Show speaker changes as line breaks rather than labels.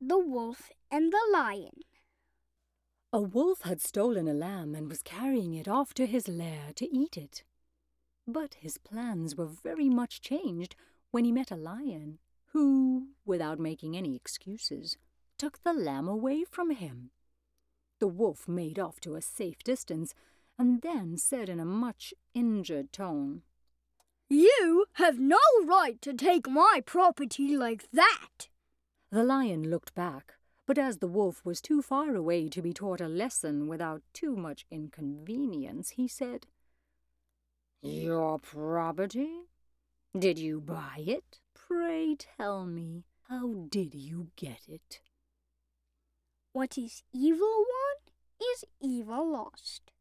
the Wolf and the Lion
A wolf had stolen a lamb and was carrying it off to his lair to eat it. But his plans were very much changed when he met a lion, who, without making any excuses, took the lamb away from him. The wolf made off to a safe distance, and then said in a much injured tone,
You have no right to take my property like that.
The lion looked back, but as the wolf was too far away to be taught a lesson without too much inconvenience, he said, Your property? Did you buy it? Pray tell me, how did you get it?
What is evil won is evil lost.